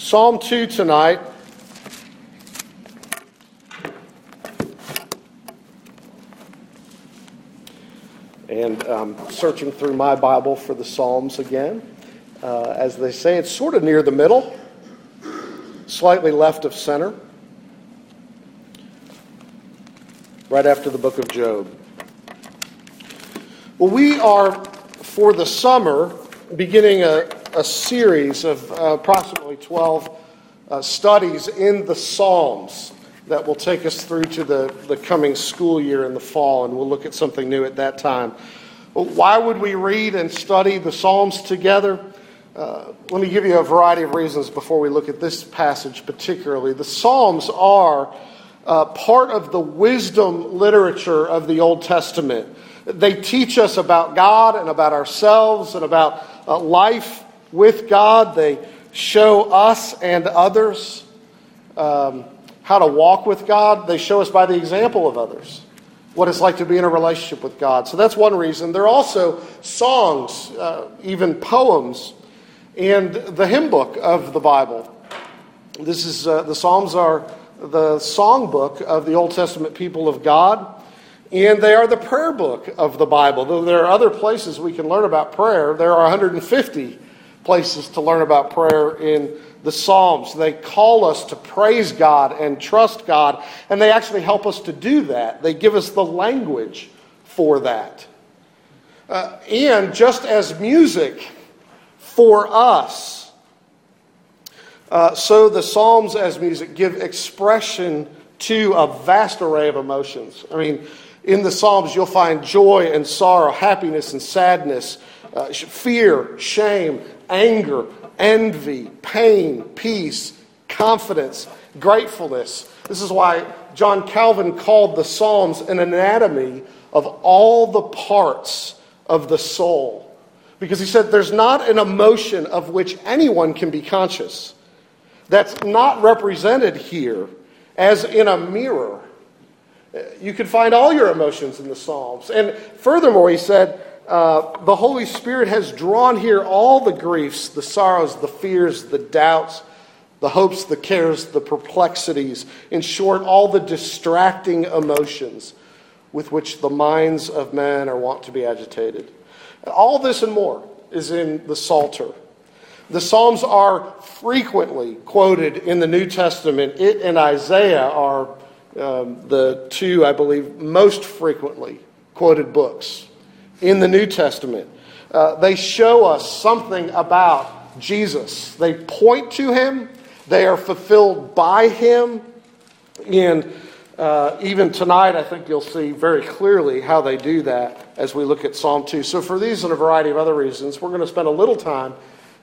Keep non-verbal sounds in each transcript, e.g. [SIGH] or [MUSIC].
Psalm 2 tonight. And um, searching through my Bible for the Psalms again. Uh, as they say, it's sort of near the middle, slightly left of center, right after the book of Job. Well, we are, for the summer, beginning a, a series of uh, approximately 12 uh, studies in the Psalms that will take us through to the, the coming school year in the fall, and we'll look at something new at that time. Why would we read and study the Psalms together? Uh, let me give you a variety of reasons before we look at this passage particularly. The Psalms are uh, part of the wisdom literature of the Old Testament. They teach us about God and about ourselves and about uh, life with God. They show us and others um, how to walk with God. They show us by the example of others what it's like to be in a relationship with God. So that's one reason. There are also songs, uh, even poems, and the hymn book of the Bible. This is uh, the Psalms are the songbook of the Old Testament people of God. And they are the prayer book of the Bible. Though there are other places we can learn about prayer, there are 150 places to learn about prayer in the Psalms. They call us to praise God and trust God, and they actually help us to do that. They give us the language for that. Uh, and just as music for us, uh, so the Psalms as music give expression to a vast array of emotions. I mean, in the Psalms, you'll find joy and sorrow, happiness and sadness, uh, fear, shame, anger, envy, pain, peace, confidence, gratefulness. This is why John Calvin called the Psalms an anatomy of all the parts of the soul. Because he said there's not an emotion of which anyone can be conscious that's not represented here as in a mirror. You can find all your emotions in the Psalms. And furthermore, he said, uh, the Holy Spirit has drawn here all the griefs, the sorrows, the fears, the doubts, the hopes, the cares, the perplexities, in short, all the distracting emotions with which the minds of men are wont to be agitated. All this and more is in the Psalter. The Psalms are frequently quoted in the New Testament. It and Isaiah are um, the two, I believe, most frequently quoted books in the New Testament. Uh, they show us something about Jesus. They point to him, they are fulfilled by him. And uh, even tonight, I think you'll see very clearly how they do that as we look at Psalm 2. So, for these and a variety of other reasons, we're going to spend a little time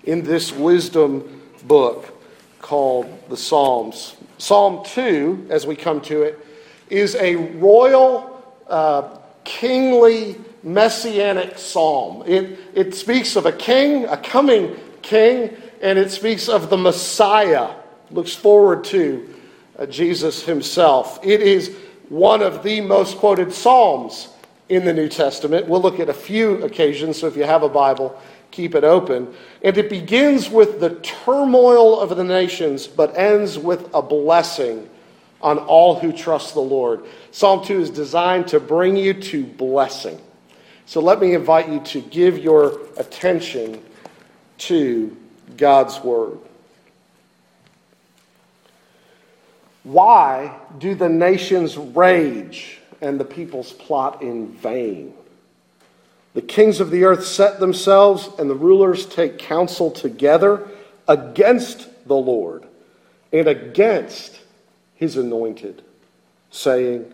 in this wisdom book called the Psalms. Psalm 2, as we come to it, is a royal, uh, kingly messianic psalm. It, it speaks of a king, a coming king, and it speaks of the Messiah. Looks forward to uh, Jesus himself. It is one of the most quoted psalms in the New Testament. We'll look at a few occasions, so if you have a Bible, keep it open. And it begins with the turmoil of the nations, but ends with a blessing on all who trust the Lord. Psalm 2 is designed to bring you to blessing. So let me invite you to give your attention to God's Word. Why do the nations rage and the peoples plot in vain? The kings of the earth set themselves, and the rulers take counsel together against the Lord and against his anointed, saying,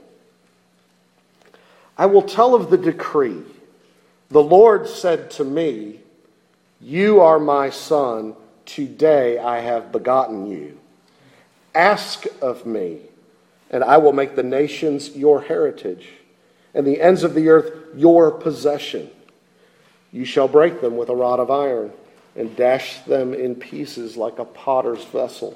I will tell of the decree. The Lord said to me, You are my son. Today I have begotten you. Ask of me, and I will make the nations your heritage, and the ends of the earth your possession. You shall break them with a rod of iron, and dash them in pieces like a potter's vessel.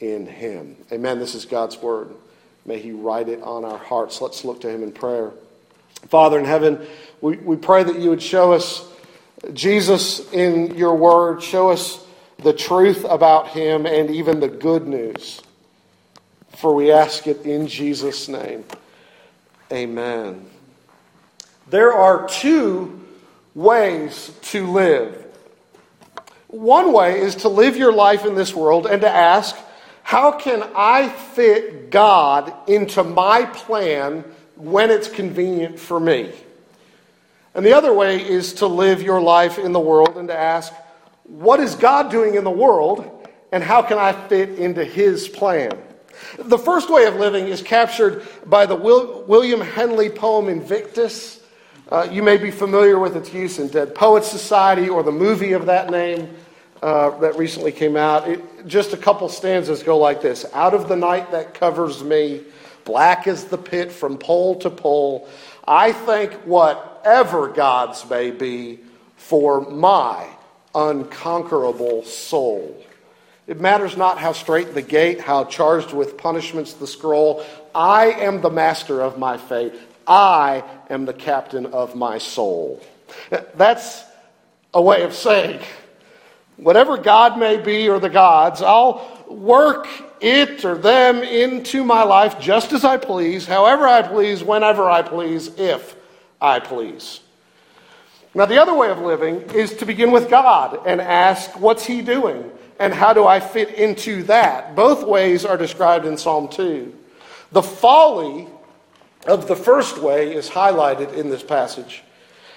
in him. Amen. This is God's word. May he write it on our hearts. Let's look to him in prayer. Father in heaven, we, we pray that you would show us Jesus in your word. Show us the truth about him and even the good news. For we ask it in Jesus' name. Amen. There are two ways to live. One way is to live your life in this world and to ask, how can I fit God into my plan when it's convenient for me? And the other way is to live your life in the world and to ask, what is God doing in the world and how can I fit into his plan? The first way of living is captured by the William Henley poem Invictus. Uh, you may be familiar with its use in Dead Poets Society or the movie of that name uh, that recently came out. It, just a couple stanzas go like this Out of the night that covers me, black as the pit from pole to pole, I thank whatever gods may be for my unconquerable soul. It matters not how straight the gate, how charged with punishments the scroll. I am the master of my fate. I am the captain of my soul. That's a way of saying, whatever God may be or the gods, I'll work it or them into my life just as I please, however I please, whenever I please, if I please. Now, the other way of living is to begin with God and ask, What's He doing? And how do I fit into that? Both ways are described in Psalm 2. The folly of the first way is highlighted in this passage.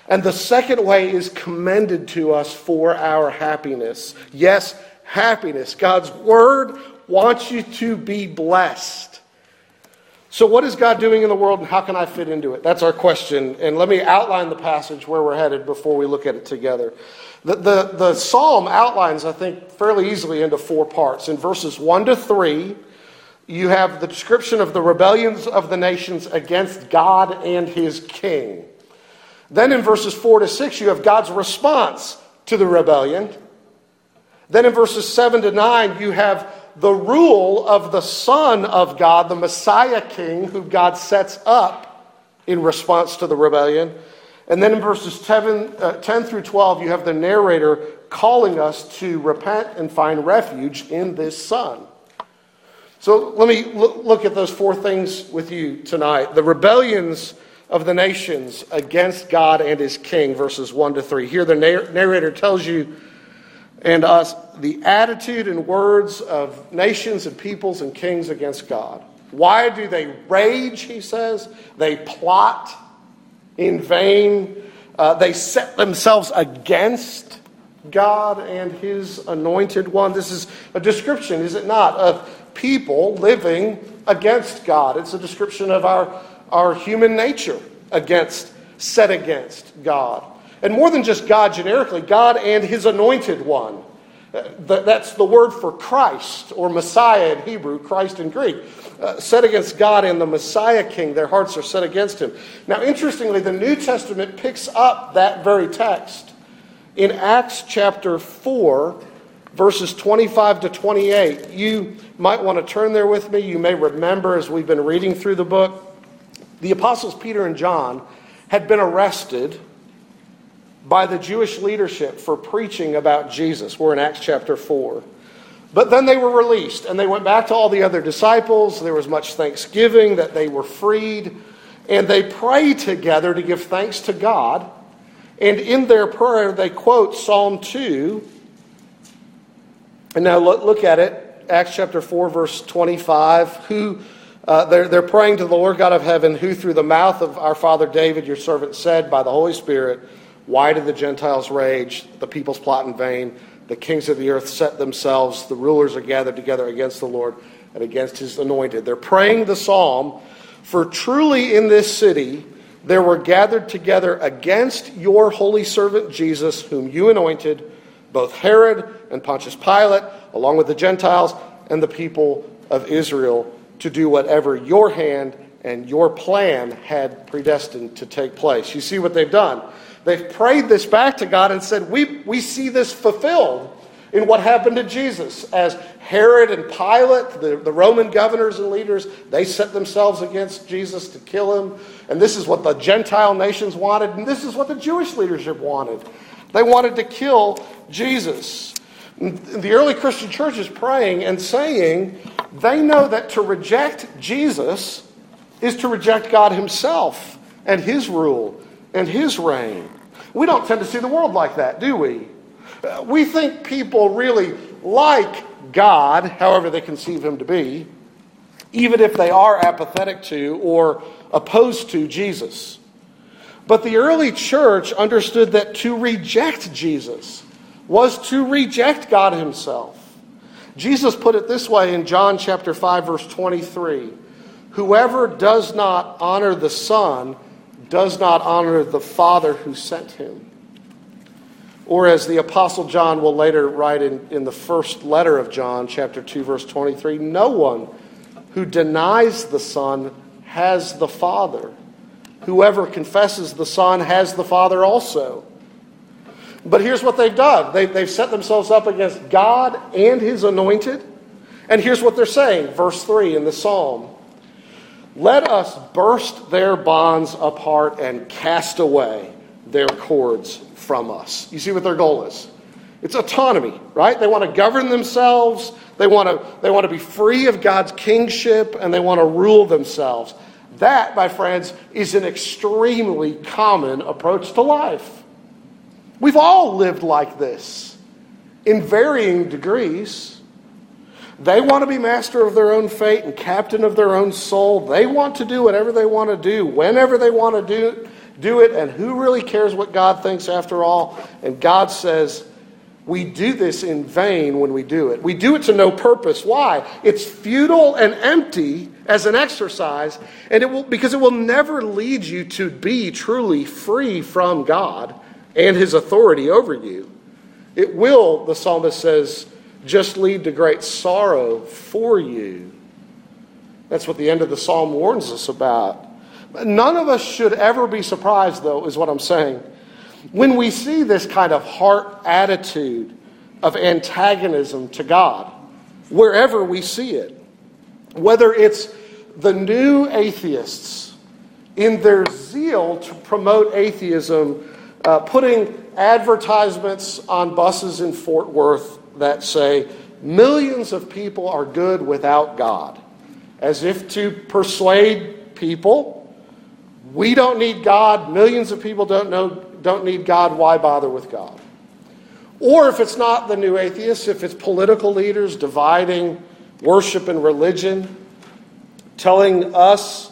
And the second way is commended to us for our happiness. Yes, happiness. God's word wants you to be blessed. So, what is God doing in the world and how can I fit into it? That's our question. And let me outline the passage where we're headed before we look at it together. The, the, the psalm outlines, I think, fairly easily into four parts. In verses 1 to 3, you have the description of the rebellions of the nations against God and his king. Then in verses 4 to 6, you have God's response to the rebellion. Then in verses 7 to 9, you have the rule of the Son of God, the Messiah King, who God sets up in response to the rebellion. And then in verses 10, uh, 10 through 12, you have the narrator calling us to repent and find refuge in this Son. So let me look at those four things with you tonight. The rebellions of the nations against God and his king, verses 1 to 3. Here the narrator tells you and us the attitude and words of nations and peoples and kings against God. Why do they rage, he says? They plot in vain. Uh, they set themselves against God and his anointed one. This is a description, is it not, of people living against God. It's a description of our, our human nature against, set against God. And more than just God generically, God and his anointed one. Uh, that's the word for Christ or Messiah in Hebrew, Christ in Greek. Uh, set against God and the Messiah King, their hearts are set against him. Now, interestingly, the New Testament picks up that very text in Acts chapter 4, verses 25 to 28. You might want to turn there with me. You may remember as we've been reading through the book, the apostles Peter and John had been arrested by the Jewish leadership for preaching about Jesus. We're in Acts chapter 4. But then they were released and they went back to all the other disciples. There was much thanksgiving that they were freed. And they pray together to give thanks to God. And in their prayer, they quote Psalm 2. And now look, look at it. Acts chapter 4, verse 25, who uh, they're, they're praying to the Lord God of heaven, who through the mouth of our father David, your servant, said by the Holy Spirit, Why do the Gentiles rage? The peoples plot in vain. The kings of the earth set themselves. The rulers are gathered together against the Lord and against his anointed. They're praying the psalm, For truly in this city there were gathered together against your holy servant Jesus, whom you anointed, both Herod and Pontius Pilate, along with the Gentiles and the people of Israel to do whatever your hand and your plan had predestined to take place. You see what they've done? They've prayed this back to God and said, We, we see this fulfilled in what happened to Jesus. As Herod and Pilate, the, the Roman governors and leaders, they set themselves against Jesus to kill him. And this is what the Gentile nations wanted, and this is what the Jewish leadership wanted. They wanted to kill Jesus. The early Christian church is praying and saying they know that to reject Jesus is to reject God Himself and His rule and His reign. We don't tend to see the world like that, do we? Uh, we think people really like God, however they conceive Him to be, even if they are apathetic to or opposed to Jesus. But the early church understood that to reject Jesus was to reject God Himself. Jesus put it this way in John chapter 5 verse 23. Whoever does not honor the Son does not honor the Father who sent him. Or as the Apostle John will later write in, in the first letter of John, chapter 2, verse 23, no one who denies the Son has the Father. Whoever confesses the Son has the Father also. But here's what they've done they, they've set themselves up against God and his anointed. And here's what they're saying, verse 3 in the psalm Let us burst their bonds apart and cast away their cords from us. You see what their goal is? It's autonomy, right? They want to govern themselves, they want to, they want to be free of God's kingship, and they want to rule themselves. That, my friends, is an extremely common approach to life. We've all lived like this in varying degrees. They want to be master of their own fate and captain of their own soul. They want to do whatever they want to do, whenever they want to do, do it, and who really cares what God thinks after all? And God says, we do this in vain when we do it. We do it to no purpose. Why? It's futile and empty as an exercise, and it will because it will never lead you to be truly free from God and his authority over you. It will, the psalmist says, just lead to great sorrow for you. That's what the end of the psalm warns us about. None of us should ever be surprised, though, is what I'm saying. When we see this kind of heart attitude of antagonism to God, wherever we see it, whether it's the new atheists in their zeal to promote atheism uh, putting advertisements on buses in Fort Worth that say, millions of people are good without God, as if to persuade people, we don't need God, millions of people don't, know, don't need God, why bother with God? Or if it's not the new atheists, if it's political leaders dividing worship and religion, telling us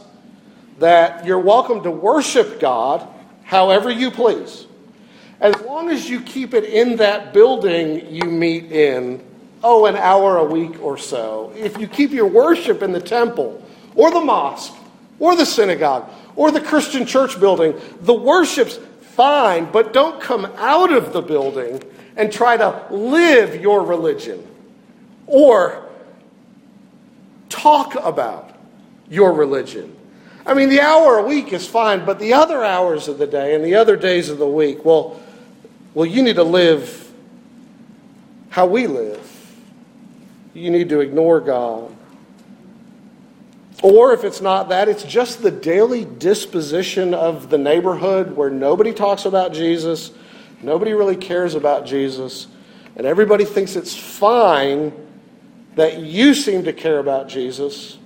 that you're welcome to worship God however you please. As long as you keep it in that building you meet in, oh, an hour a week or so, if you keep your worship in the temple or the mosque or the synagogue or the Christian church building, the worship's fine, but don't come out of the building and try to live your religion or talk about your religion. I mean, the hour a week is fine, but the other hours of the day and the other days of the week, well, well, you need to live how we live. You need to ignore God. Or if it's not that, it's just the daily disposition of the neighborhood where nobody talks about Jesus, nobody really cares about Jesus, and everybody thinks it's fine that you seem to care about Jesus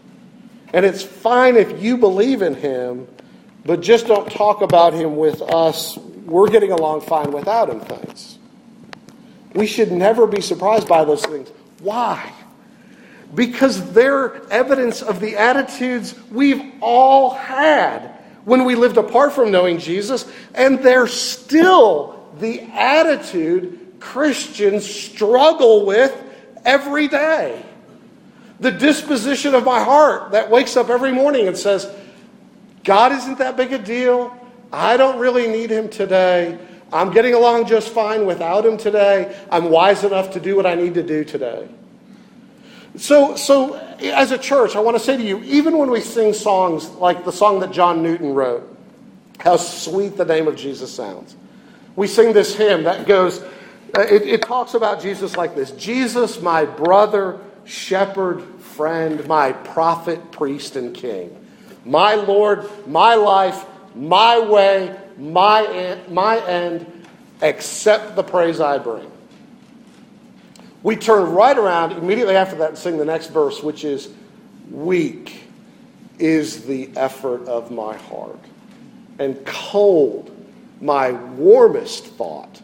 and it's fine if you believe in him, but just don't talk about him with us. We're getting along fine without him things. We should never be surprised by those things. Why? because they're evidence of the attitudes we've all had when we lived apart from knowing Jesus, and they're still the attitude Christians struggle with every day. The disposition of my heart that wakes up every morning and says, God isn't that big a deal. I don't really need him today. I'm getting along just fine without him today. I'm wise enough to do what I need to do today. So, so as a church, I want to say to you, even when we sing songs like the song that John Newton wrote, how sweet the name of Jesus sounds. We sing this hymn that goes, uh, it, it talks about Jesus like this Jesus, my brother, shepherd, friend, my prophet, priest, and king. My Lord, my life, my way, my, my end, accept the praise I bring. We turn right around immediately after that and sing the next verse, which is Weak is the effort of my heart, and cold my warmest thought.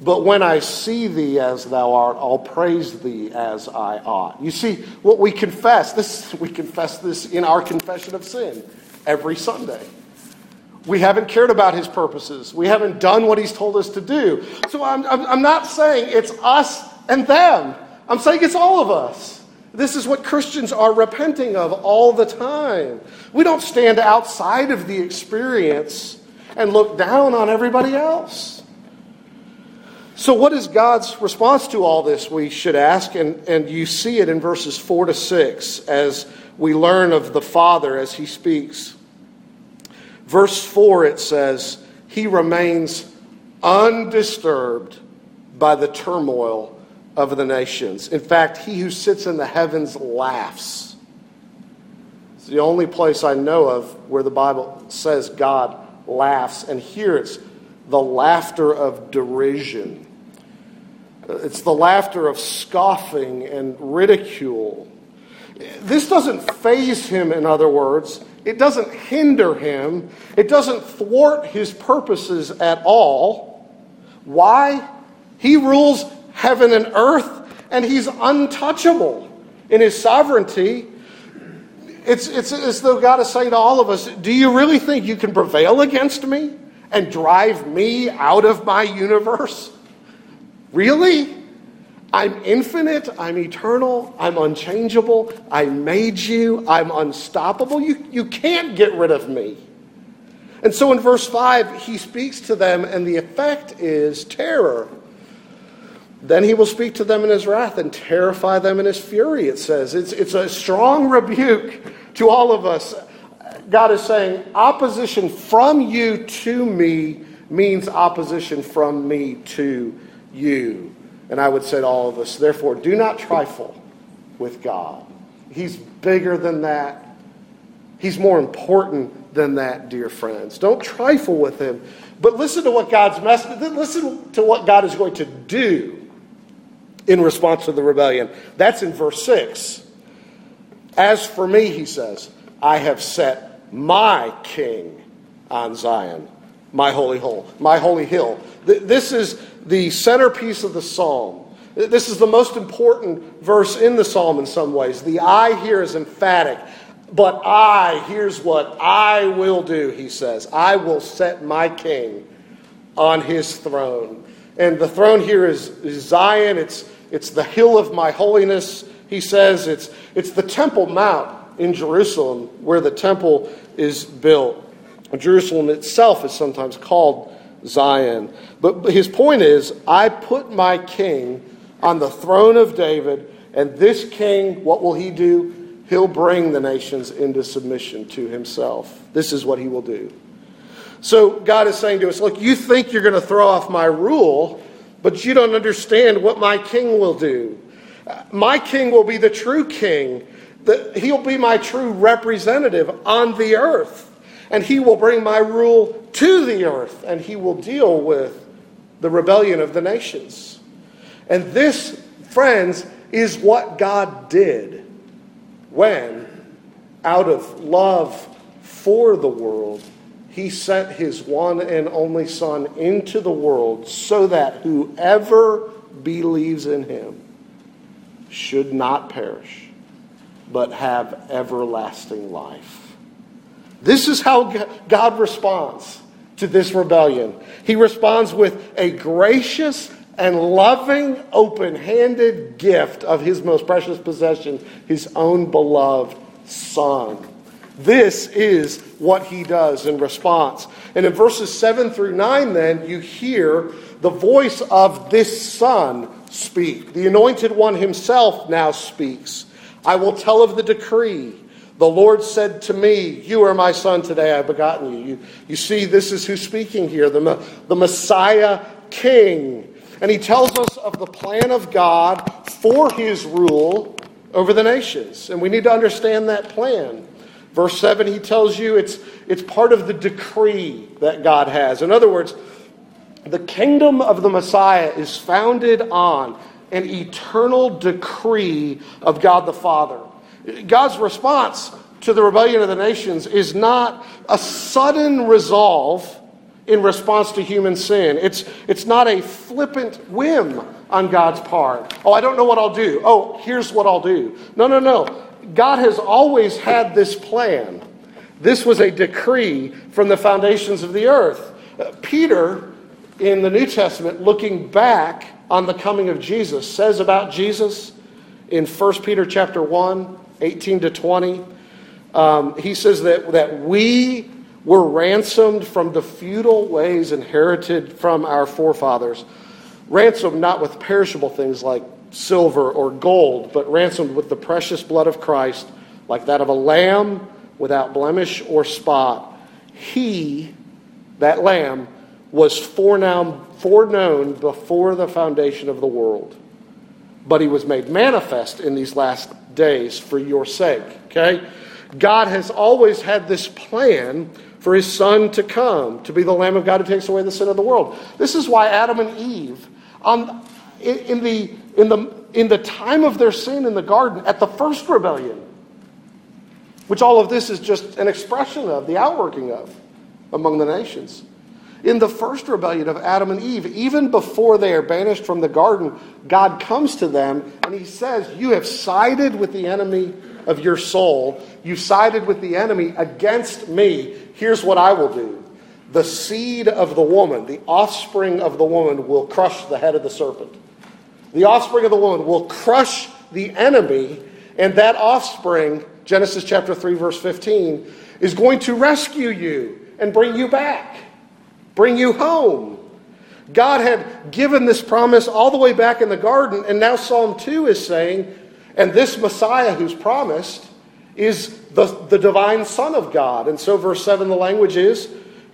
But when I see thee as thou art, I'll praise thee as I ought. You see, what we confess, this [LAUGHS] we confess this in our confession of sin every Sunday. We haven't cared about his purposes. We haven't done what he's told us to do. So I'm, I'm, I'm not saying it's us and them. I'm saying it's all of us. This is what Christians are repenting of all the time. We don't stand outside of the experience and look down on everybody else. So, what is God's response to all this, we should ask? And, and you see it in verses 4 to 6 as we learn of the Father as he speaks. Verse 4, it says, He remains undisturbed by the turmoil of the nations. In fact, he who sits in the heavens laughs. It's the only place I know of where the Bible says God laughs. And here it's the laughter of derision. It's the laughter of scoffing and ridicule. This doesn't faze him, in other words. It doesn't hinder him. It doesn't thwart his purposes at all. Why? He rules heaven and earth, and he's untouchable in his sovereignty. It's, it's as though God is saying to all of us Do you really think you can prevail against me and drive me out of my universe? Really? I'm infinite, I'm eternal, I'm unchangeable, I made you, I'm unstoppable. You, you can't get rid of me. And so in verse 5, he speaks to them, and the effect is terror. Then he will speak to them in his wrath and terrify them in his fury, it says. It's, it's a strong rebuke to all of us. God is saying, opposition from you to me means opposition from me to you. And I would say to all of us, therefore, do not trifle with God. He's bigger than that. He's more important than that, dear friends. Don't trifle with him, but listen to what God's message, listen to what God is going to do in response to the rebellion. That's in verse 6. As for me, he says, I have set my king on Zion, my holy hill, my holy hill. This is the centerpiece of the psalm. This is the most important verse in the psalm in some ways. The I here is emphatic. But I, here's what I will do, he says. I will set my king on his throne. And the throne here is, is Zion, it's, it's the hill of my holiness. He says it's, it's the Temple Mount in Jerusalem where the temple is built. Jerusalem itself is sometimes called Zion. But his point is I put my king on the throne of David, and this king, what will he do? He'll bring the nations into submission to himself. This is what he will do. So God is saying to us, Look, you think you're going to throw off my rule, but you don't understand what my king will do. My king will be the true king. He'll be my true representative on the earth and he will bring my rule to the earth, and he will deal with the rebellion of the nations. And this, friends, is what God did when, out of love for the world, he sent his one and only Son into the world so that whoever believes in him should not perish, but have everlasting life. This is how God responds to this rebellion. He responds with a gracious and loving, open handed gift of his most precious possession, his own beloved Son. This is what he does in response. And in verses 7 through 9, then, you hear the voice of this Son speak. The anointed one himself now speaks. I will tell of the decree. The Lord said to me, You are my son, today I have begotten you. You, you see, this is who's speaking here the, the Messiah King. And he tells us of the plan of God for his rule over the nations. And we need to understand that plan. Verse 7, he tells you it's, it's part of the decree that God has. In other words, the kingdom of the Messiah is founded on an eternal decree of God the Father. God's response to the rebellion of the nations is not a sudden resolve in response to human sin. It's, it's not a flippant whim on God's part. Oh, I don't know what I'll do. Oh, here's what I'll do. No, no, no. God has always had this plan. This was a decree from the foundations of the earth. Uh, Peter, in the New Testament, looking back on the coming of Jesus, says about Jesus in 1 Peter chapter 1, 18 to 20, um, he says that, that we were ransomed from the feudal ways inherited from our forefathers. Ransomed not with perishable things like silver or gold, but ransomed with the precious blood of Christ, like that of a lamb without blemish or spot. He, that lamb, was foreknown, foreknown before the foundation of the world. But he was made manifest in these last days for your sake. Okay? God has always had this plan for his son to come, to be the Lamb of God who takes away the sin of the world. This is why Adam and Eve, um, on, in, in, the, in, the, in the time of their sin in the garden, at the first rebellion, which all of this is just an expression of, the outworking of among the nations. In the first rebellion of Adam and Eve, even before they are banished from the garden, God comes to them and he says, You have sided with the enemy of your soul. You sided with the enemy against me. Here's what I will do the seed of the woman, the offspring of the woman, will crush the head of the serpent. The offspring of the woman will crush the enemy, and that offspring, Genesis chapter 3, verse 15, is going to rescue you and bring you back, bring you home. God had given this promise all the way back in the garden, and now Psalm 2 is saying, and this Messiah who's promised is the, the divine Son of God. And so, verse 7, the language is,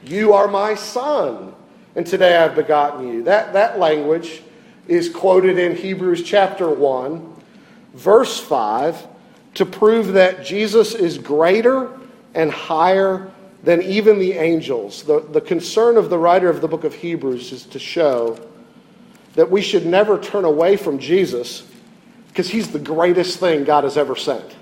You are my Son, and today I've begotten you. That, that language is quoted in Hebrews chapter 1, verse 5, to prove that Jesus is greater and higher than even the angels. The, the concern of the writer of the book of Hebrews is to show that we should never turn away from Jesus because he's the greatest thing God has ever sent.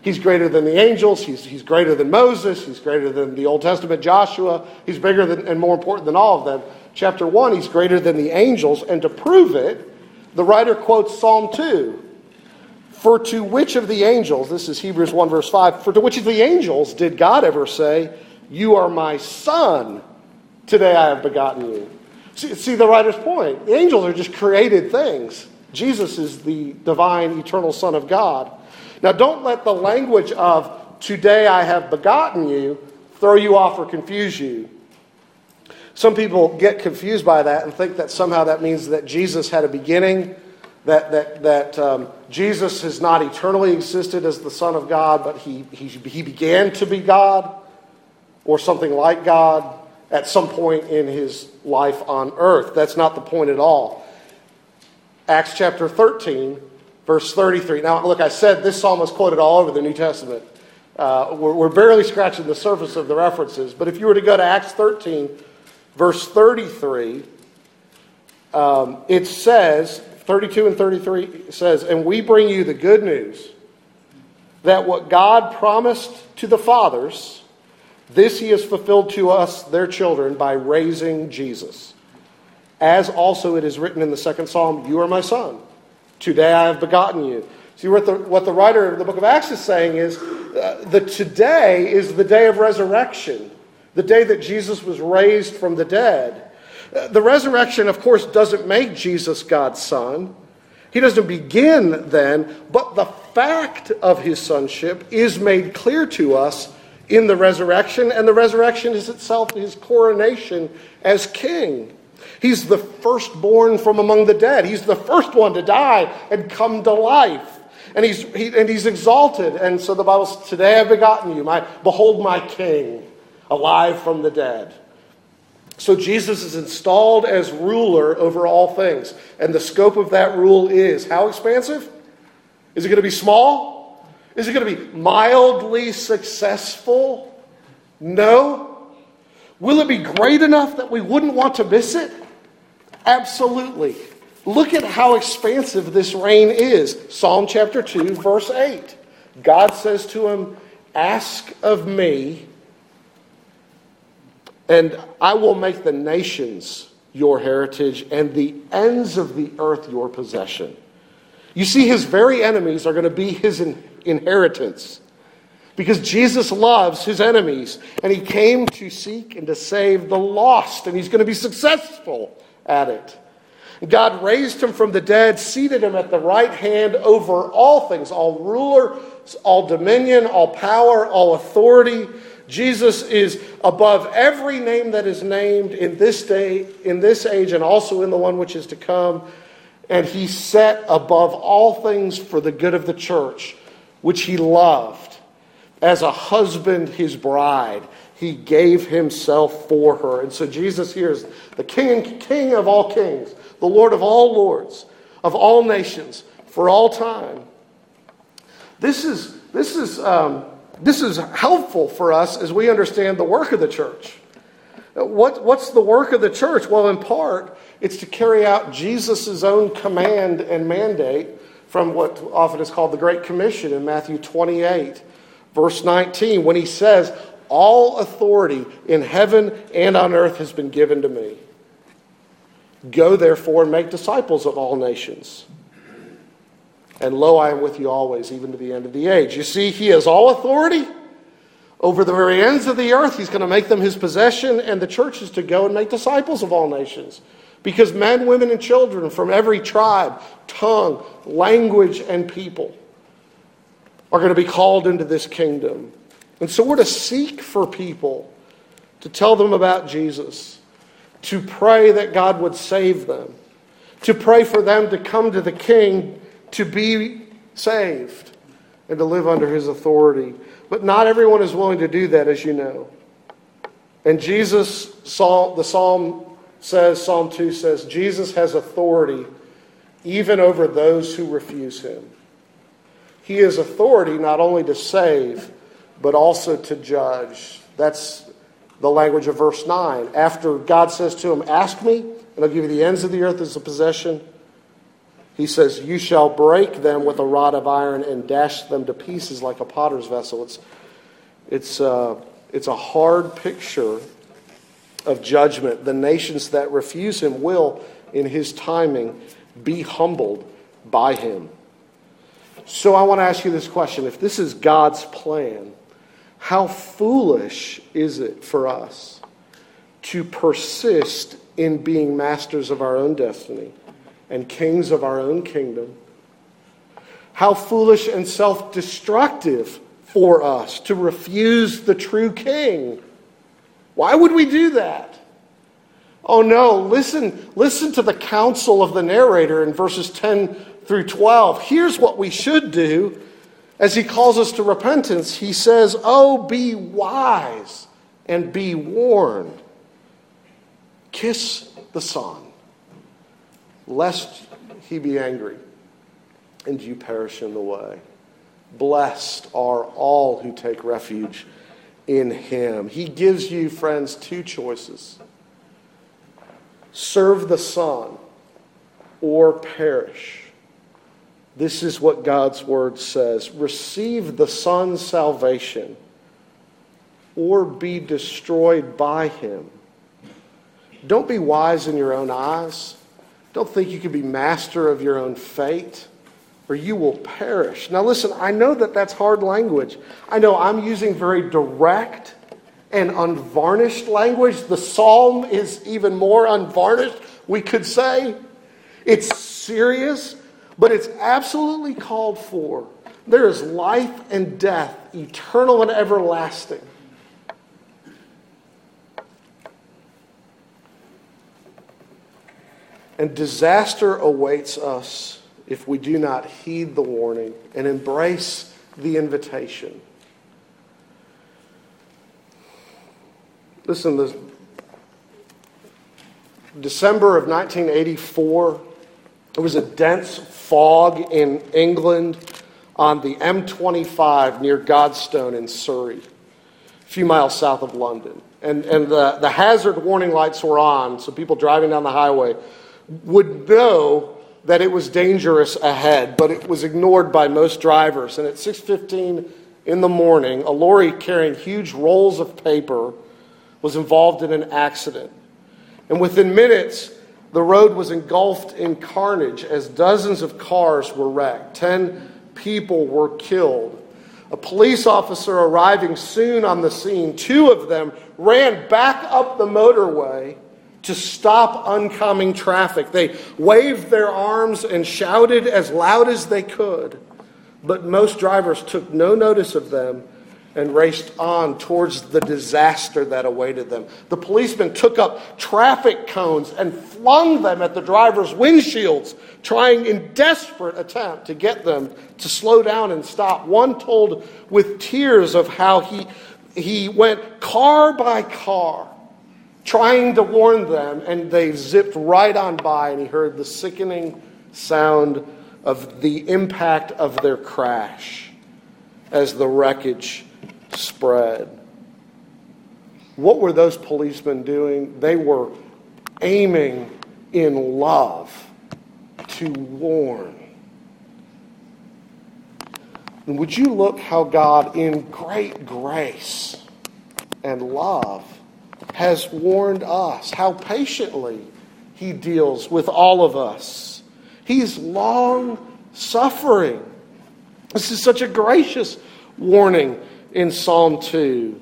He's greater than the angels. He's, he's greater than Moses. He's greater than the Old Testament Joshua. He's bigger than, and more important than all of them. Chapter 1, he's greater than the angels. And to prove it, the writer quotes Psalm 2. For to which of the angels, this is Hebrews 1, verse 5, for to which of the angels did God ever say, You are my son, today I have begotten you? See, see the writer's point. The angels are just created things. Jesus is the divine, eternal Son of God. Now, don't let the language of today I have begotten you throw you off or confuse you. Some people get confused by that and think that somehow that means that Jesus had a beginning, that, that, that um, Jesus has not eternally existed as the Son of God, but he, he, he began to be God or something like God at some point in his life on earth. That's not the point at all. Acts chapter 13, verse 33. Now, look, I said this psalm was quoted all over the New Testament. Uh, we're, we're barely scratching the surface of the references, but if you were to go to Acts 13, verse 33, um, it says, 32 and 33 says, And we bring you the good news that what God promised to the fathers, this he has fulfilled to us, their children, by raising Jesus as also it is written in the second psalm, You are my son. Today I have begotten you. See, what the, what the writer of the book of Acts is saying is uh, the today is the day of resurrection, the day that Jesus was raised from the dead. Uh, the resurrection, of course, doesn't make Jesus God's son. He doesn't begin then, but the fact of his sonship is made clear to us in the resurrection, and the resurrection is itself his coronation as king. He's the firstborn from among the dead. He's the first one to die and come to life. And he's, he, and he's exalted. And so the Bible says, Today I've begotten you. My, behold my king, alive from the dead. So Jesus is installed as ruler over all things. And the scope of that rule is how expansive? Is it going to be small? Is it going to be mildly successful? No. Will it be great enough that we wouldn't want to miss it? Absolutely. Look at how expansive this reign is. Psalm chapter 2, verse 8. God says to him, Ask of me, and I will make the nations your heritage and the ends of the earth your possession. You see, his very enemies are going to be his inheritance because Jesus loves his enemies and he came to seek and to save the lost, and he's going to be successful at it. God raised him from the dead, seated him at the right hand over all things, all ruler, all dominion, all power, all authority. Jesus is above every name that is named in this day, in this age, and also in the one which is to come. And he set above all things for the good of the church, which he loved. As a husband, his bride, he gave himself for her. And so Jesus here is the king, king of all kings, the Lord of all lords, of all nations, for all time. This is, this is, um, this is helpful for us as we understand the work of the church. What, what's the work of the church? Well, in part, it's to carry out Jesus' own command and mandate from what often is called the Great Commission in Matthew 28, verse 19, when he says, All authority in heaven and on earth has been given to me. Go therefore and make disciples of all nations. And lo, I am with you always, even to the end of the age. You see, he has all authority over the very ends of the earth. He's going to make them his possession, and the church is to go and make disciples of all nations. Because men, women, and children from every tribe, tongue, language, and people are going to be called into this kingdom. And so we're to seek for people to tell them about Jesus, to pray that God would save them, to pray for them to come to the King to be saved and to live under his authority. But not everyone is willing to do that, as you know. And Jesus, saw the psalm says, Psalm 2 says, Jesus has authority even over those who refuse him. He has authority not only to save, but also to judge. That's the language of verse 9. After God says to him, Ask me, and I'll give you the ends of the earth as a possession, he says, You shall break them with a rod of iron and dash them to pieces like a potter's vessel. It's, it's, uh, it's a hard picture of judgment. The nations that refuse him will, in his timing, be humbled by him. So I want to ask you this question if this is God's plan, how foolish is it for us to persist in being masters of our own destiny and kings of our own kingdom? How foolish and self destructive for us to refuse the true king. Why would we do that? Oh no, listen, listen to the counsel of the narrator in verses 10 through 12. Here's what we should do as he calls us to repentance. He says, Oh, be wise and be warned. Kiss the Son, lest he be angry and you perish in the way. Blessed are all who take refuge in him. He gives you, friends, two choices serve the Son or perish. This is what God's word says receive the Son's salvation or be destroyed by him. Don't be wise in your own eyes. Don't think you can be master of your own fate or you will perish. Now, listen, I know that that's hard language. I know I'm using very direct and unvarnished language. The psalm is even more unvarnished, we could say. It's serious, but it's absolutely called for. There is life and death, eternal and everlasting. And disaster awaits us if we do not heed the warning and embrace the invitation. Listen, December of 1984, it was a dense fog in England on the M25 near Godstone in Surrey, a few miles south of London. And, and the, the hazard warning lights were on, so people driving down the highway would know that it was dangerous ahead, but it was ignored by most drivers. And at 6:15 in the morning, a lorry carrying huge rolls of paper was involved in an accident. And within minutes, the road was engulfed in carnage as dozens of cars were wrecked. 10 people were killed. A police officer arriving soon on the scene, two of them ran back up the motorway to stop oncoming traffic. They waved their arms and shouted as loud as they could, but most drivers took no notice of them and raced on towards the disaster that awaited them. The policemen took up traffic cones and flung them at the driver's windshields, trying in desperate attempt to get them to slow down and stop. One told with tears of how he, he went car by car trying to warn them, and they zipped right on by, and he heard the sickening sound of the impact of their crash as the wreckage spread. What were those policemen doing? They were aiming in love to warn. And would you look how God, in great grace and love, has warned us, how patiently he deals with all of us. He's long suffering. This is such a gracious warning in Psalm 2.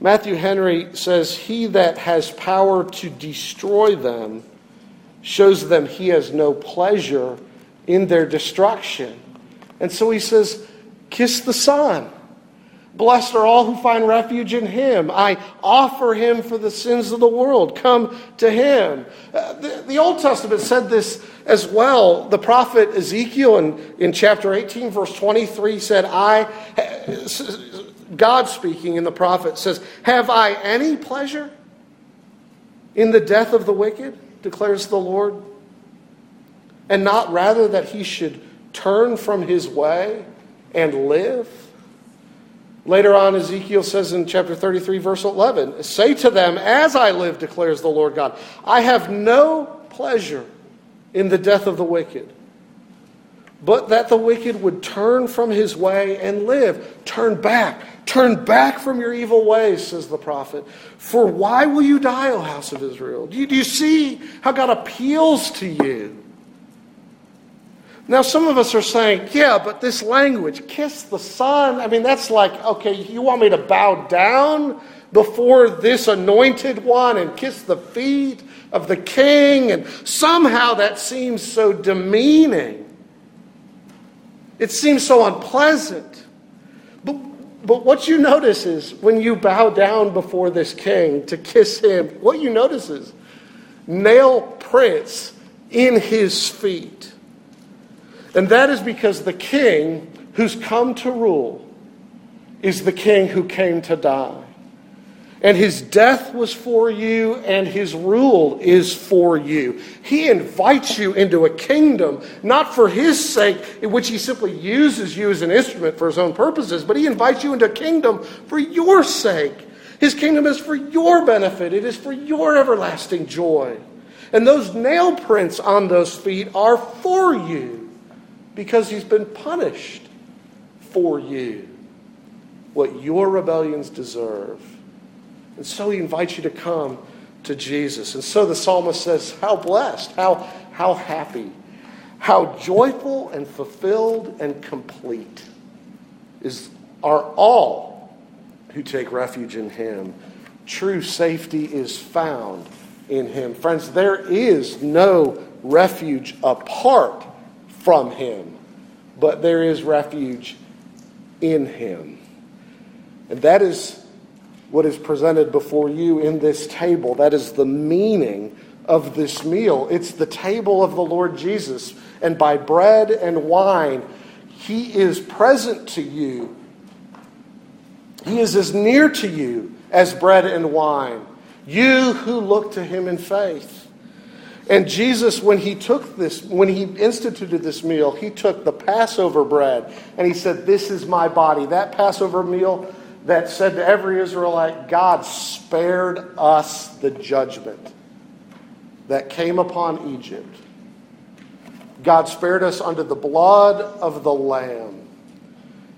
Matthew Henry says, He that has power to destroy them shows them he has no pleasure in their destruction. And so he says, Kiss the Son. Blessed are all who find refuge in him. I offer him for the sins of the world. Come to him. Uh, the, the, Old Testament said this as well. The prophet Ezekiel in, in chapter 18, verse 23 said, I, God speaking in the prophet says, Have I any pleasure in the death of the wicked, declares the Lord, and not rather that he should turn from his way and live? Later on, Ezekiel says in chapter 33, verse 11, Say to them, As I live, declares the Lord God, I have no pleasure in the death of the wicked, but that the wicked would turn from his way and live. Turn back. Turn back from your evil ways, says the prophet. For why will you die, O house of Israel? Do you, do you see how God appeals to you? Now, some of us are saying, yeah, but this language, kiss the Son, I mean, that's like, okay, you want me to bow down before this anointed one and kiss the feet of the king? And somehow that seems so demeaning. It seems so unpleasant. But, but what you notice is when you bow down before this king to kiss him, what you notice is nail prints in his feet. And that is because the king who's come to rule is the king who came to die. And his death was for you, and his rule is for you. He invites you into a kingdom, not for his sake, in which he simply uses you as an instrument for his own purposes, but he invites you into a kingdom for your sake. His kingdom is for your benefit, it is for your everlasting joy. And those nail prints on those feet are for you because he's been punished for you what your rebellions deserve. And so he invites you to come to Jesus. And so the psalmist says, How blessed, how how happy, how joyful and fulfilled and complete is, are all who take refuge in him. True safety is found in him. Friends, there is no refuge apart from him, but there is refuge in him. And that is what is presented before you in this table. That is the meaning of this meal. It's the table of the Lord Jesus. And by bread and wine, he is present to you. He is as near to you as bread and wine. You who look to him in faith. And Jesus, when he took this, when he instituted this meal, he took the Passover bread and he said, This is my body. That Passover meal that said to every Israelite, God spared us the judgment that came upon Egypt. God spared us under the blood of the Lamb.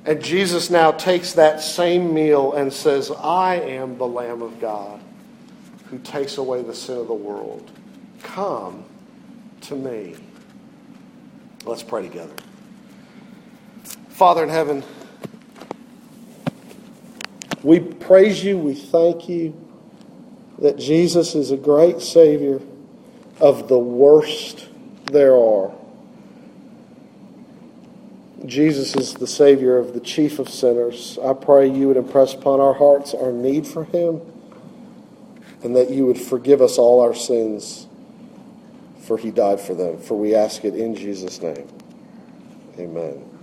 And Jesus now takes that same meal and says, I am the Lamb of God who takes away the sin of the world. Come to me. Let's pray together. Father in heaven, we praise you, we thank you that Jesus is a great Savior of the worst there are. Jesus is the Savior of the chief of sinners. I pray you would impress upon our hearts our need for Him and that you would forgive us all our sins, for He died for them. For we ask it in Jesus' name. Amen.